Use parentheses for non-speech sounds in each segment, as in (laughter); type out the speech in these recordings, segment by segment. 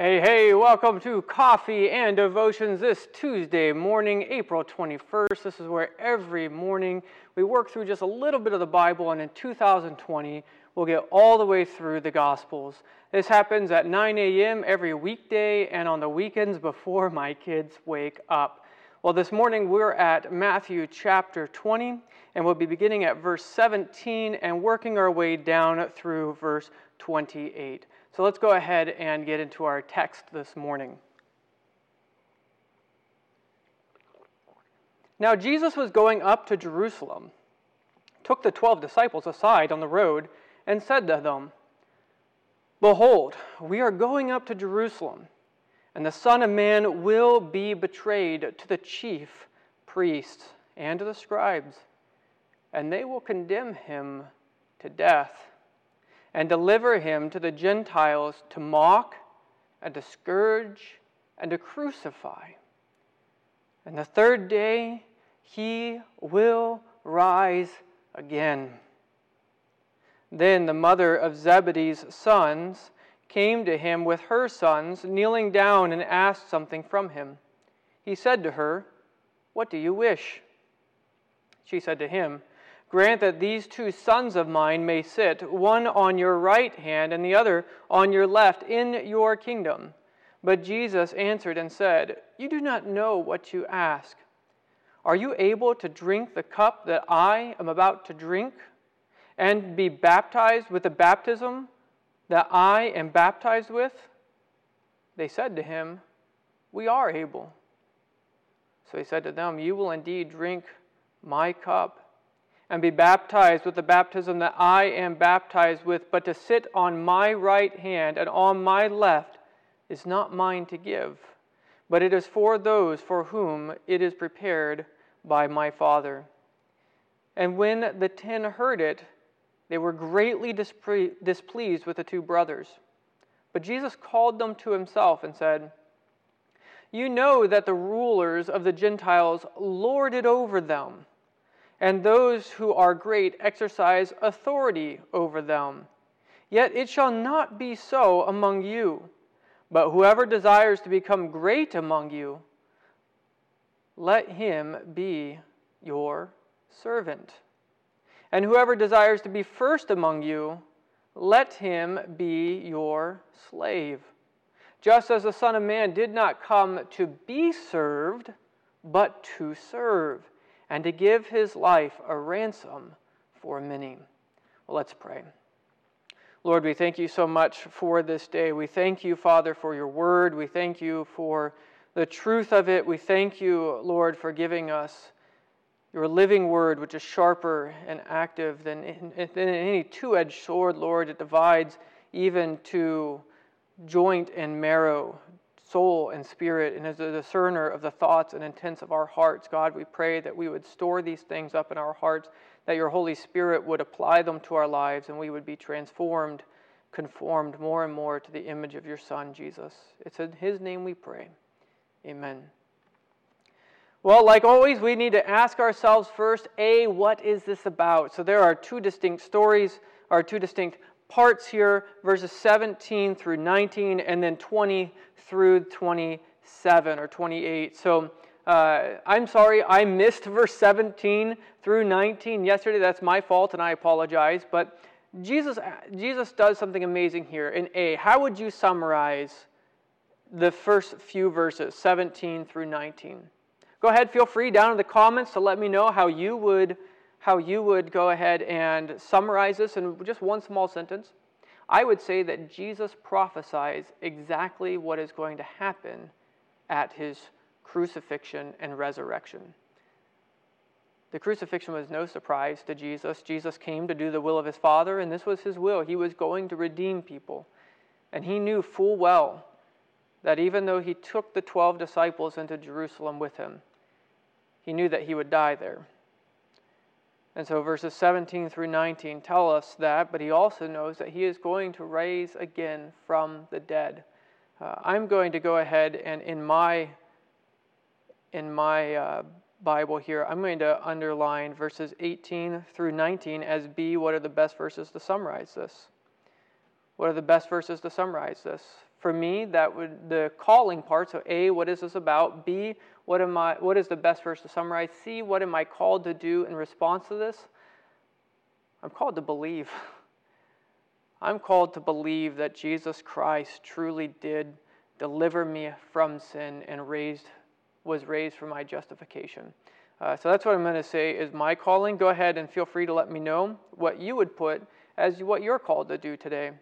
Hey, hey, welcome to Coffee and Devotions this Tuesday morning, April 21st. This is where every morning we work through just a little bit of the Bible, and in 2020, we'll get all the way through the Gospels. This happens at 9 a.m. every weekday and on the weekends before (laughs) my kids wake up. Well, this morning we're at Matthew chapter 20, and we'll be beginning at verse 17 and working our way down through verse 28. So let's go ahead and get into our text this morning. Now, Jesus was going up to Jerusalem, took the twelve disciples aside on the road, and said to them, Behold, we are going up to Jerusalem, and the Son of Man will be betrayed to the chief priests and to the scribes, and they will condemn him to death and deliver him to the Gentiles to mock and to scourge and to crucify. And the third day he will rise again. Then the mother of Zebedee's sons came to him with her sons, kneeling down and asked something from him. He said to her, What do you wish? She said to him, Grant that these two sons of mine may sit, one on your right hand and the other on your left, in your kingdom. But Jesus answered and said, You do not know what you ask. Are you able to drink the cup that I am about to drink, and be baptized with the baptism that I am baptized with? They said to him, We are able. So he said to them, You will indeed drink my cup and be baptized with the baptism that I am baptized with, but to sit on my right hand and on my left is not mine to give, but it is for those for whom it is prepared by my Father. And when the ten heard it, they were greatly displeased with the two brothers. But Jesus called them to himself and said, You know that the rulers of the Gentiles lord it over them and those who are great exercise authority over them. Yet it shall not be so among you. But whoever desires to become great among you, let him be your servant. And whoever desires to be first among you, let him be your slave. Just as the Son of Man did not come to be served, but to serve and to give his life a ransom for many. Well, let's pray. Lord, we thank you so much for this day. We thank you, Father, for your word. We thank you for the truth of it. We thank you, Lord, for giving us your living word, which is sharper and active than, than any two edged sword, Lord. It divides even to joint and marrow, soul and spirit and as a discerner of the thoughts and intents of our hearts. God, we pray that we would store these things up in our hearts, that your Holy Spirit would apply them to our lives, and we would be transformed, conformed more and more to the image of your Son, Jesus. It's in his name we pray. Amen. Well, like always, we need to ask ourselves first A, what is this about? So there are two distinct stories, or two distinct parts here, verses 17 through 19, and then 20 through 27 or 28. So uh, I'm sorry, I missed verse 17 through 19 yesterday. That's my fault, and I apologize. But Jesus, Jesus does something amazing here. In A, how would you summarize the first few verses, 17 through 19? Go ahead, feel free down in the comments to let me know how you would how you would go ahead and summarize this in just one small sentence, I would say that Jesus prophesies exactly what is going to happen at his crucifixion and resurrection. The crucifixion was no surprise to Jesus. Jesus came to do the will of his Father, and this was his will. He was going to redeem people. And he knew full well that even though he took the 12 disciples into Jerusalem with him, he knew that he would die there. And so verses 17 through 19 tell us that, but he also knows that he is going to raise again from the dead. Uh, I'm going to go ahead and in my in my uh, Bible here, I'm going to underline verses 18 through 19 as B. What are the best verses to summarize this? What are the best verses to summarize this? For me, that would the calling part. So A, what is this about? B, what am I what is the best verse to summarize? C, what am I called to do in response to this? I'm called to believe. (laughs) I'm called to believe that Jesus Christ truly did deliver me from sin and raised was raised for my justification. Uh, so that's what I'm going to say is my calling. Go ahead and feel free to let me know what you would put as what you're called to do today.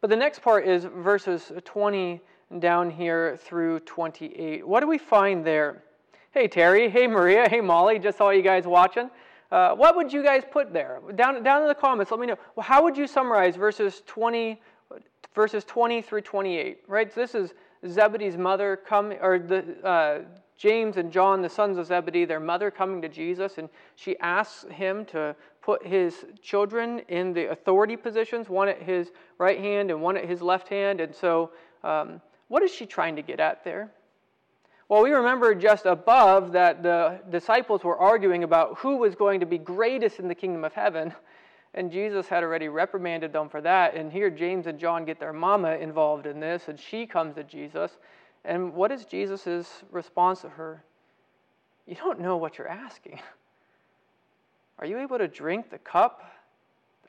But the next part is verses 20 down here through 28. What do we find there? Hey, Terry. Hey, Maria. Hey, Molly. Just saw you guys watching. Uh, what would you guys put there? Down, down in the comments, let me know. Well, how would you summarize verses 20, verses 20 through 28? Right? So this is Zebedee's mother coming, or the uh, James and John, the sons of Zebedee, their mother coming to Jesus, and she asks him to put his children in the authority positions, one at his right hand and one at his left hand. And so, um, what is she trying to get at there? Well, we remember just above that the disciples were arguing about who was going to be greatest in the kingdom of heaven, and Jesus had already reprimanded them for that. And here, James and John get their mama involved in this, and she comes to Jesus. And what is Jesus' response to her? You don't know what you're asking. Are you able to drink the cup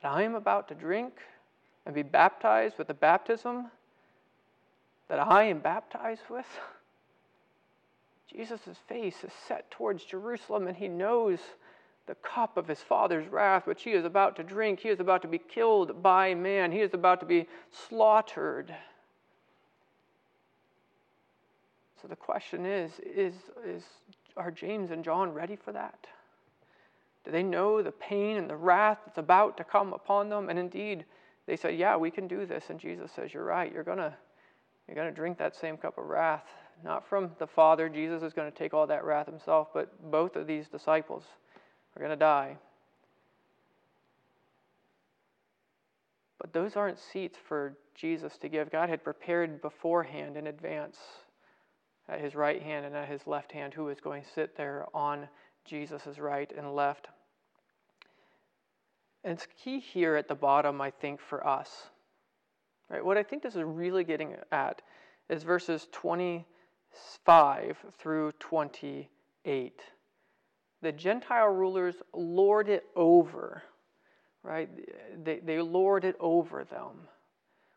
that I am about to drink and be baptized with the baptism that I am baptized with? Jesus' face is set towards Jerusalem, and he knows the cup of his father's wrath, which he is about to drink. He is about to be killed by man, he is about to be slaughtered. So the question is, is, is are James and John ready for that? Do they know the pain and the wrath that's about to come upon them? And indeed, they said, Yeah, we can do this. And Jesus says, You're right. You're to you're going to drink that same cup of wrath not from the Father. Jesus is going to take all that wrath himself, but both of these disciples are going to die. But those aren't seats for Jesus to give. God had prepared beforehand in advance at his right hand and at his left hand who is going to sit there on Jesus' right and left. And it's key here at the bottom, I think, for us. Right? What I think this is really getting at is verses 25 through 28. The Gentile rulers lord it over, right? They, they lord it over them.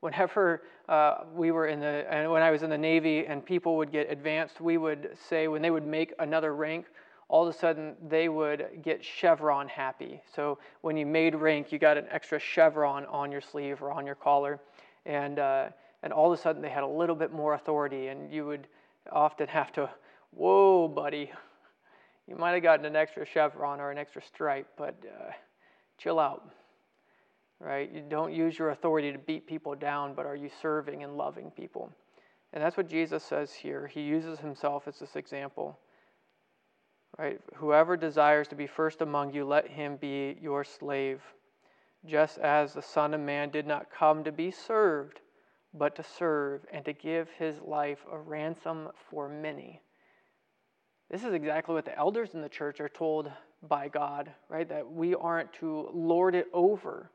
Whenever uh, we were in the, and when I was in the Navy and people would get advanced, we would say when they would make another rank, all of a sudden they would get chevron happy. So when you made rank, you got an extra chevron on your sleeve or on your collar, and uh, and all of a sudden they had a little bit more authority, and you would often have to, whoa, buddy, you might have gotten an extra chevron or an extra stripe, but uh, chill out. Right? You don't use your authority to beat people down, but are you serving and loving people? And that's what Jesus says here. He uses himself as this example. Right? Whoever desires to be first among you, let him be your slave, just as the Son of Man did not come to be served but to serve and to give his life a ransom for many. This is exactly what the elders in the church are told by God, right? That we aren't to lord it over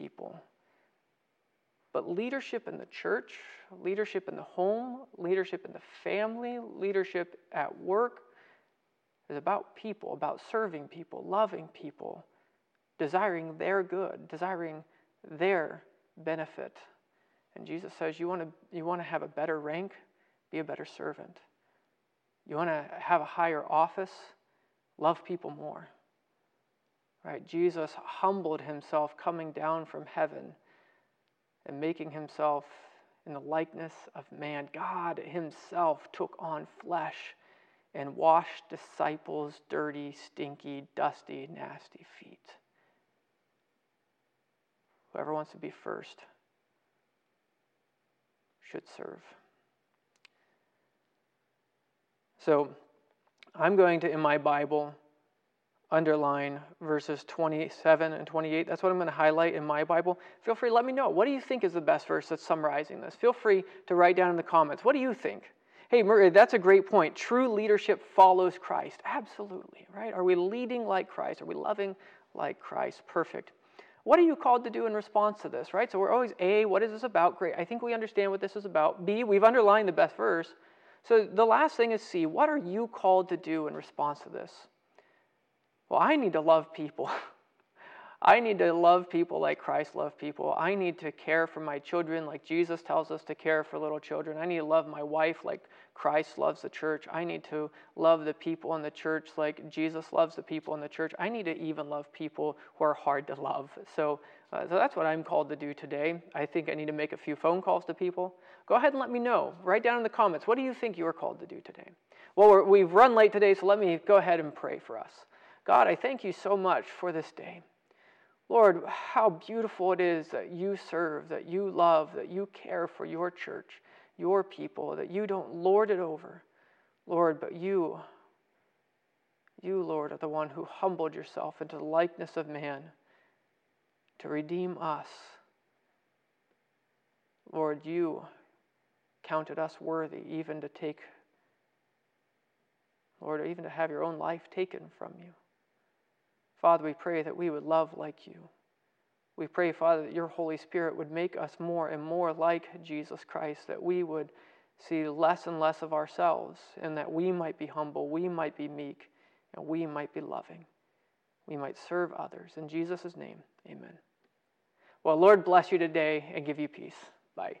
people. But leadership in the church, leadership in the home, leadership in the family, leadership at work is about people, about serving people, loving people, desiring their good, desiring their benefit. And Jesus says, you want to, you want to have a better rank? Be a better servant. You want to have a higher office? Love people more. Right? Jesus humbled himself coming down from heaven and making himself in the likeness of man. God himself took on flesh and washed disciples' dirty, stinky, dusty, nasty feet. Whoever wants to be first should serve. So I'm going to, in my Bible, underline verses 27 and 28. That's what I'm going to highlight in my Bible. Feel free, let me know. What do you think is the best verse that's summarizing this? Feel free to write down in the comments. What do you think? Hey, Murray, that's a great point. True leadership follows Christ. Absolutely, right? Are we leading like Christ? Are we loving like Christ? Perfect. What are you called to do in response to this, right? So we're always A, what is this about? Great. I think we understand what this is about. B, we've underlined the best verse. So the last thing is C, what are you called to do in response to this? Well, I need to love people. (laughs) I need to love people like Christ loved people. I need to care for my children like Jesus tells us to care for little children. I need to love my wife like Christ loves the church. I need to love the people in the church like Jesus loves the people in the church. I need to even love people who are hard to love. So, uh, so that's what I'm called to do today. I think I need to make a few phone calls to people. Go ahead and let me know. Write down in the comments what do you think you're called to do today? Well, we've run late today, so let me go ahead and pray for us. God, I thank you so much for this day. Lord, how beautiful it is that you serve, that you love, that you care for your church, your people, that you don't lord it over, Lord, but you, you, Lord, are the one who humbled yourself into the likeness of man to redeem us. Lord, you counted us worthy even to take, Lord, even to have your own life taken from you. Father, we pray that we would love like you. We pray, Father, that your Holy Spirit would make us more and more like Jesus Christ, that we would see less and less of ourselves, and that we might be humble, we might be meek, and we might be loving. We might serve others. In Jesus' name, amen. Well, Lord bless you today and give you peace. Bye.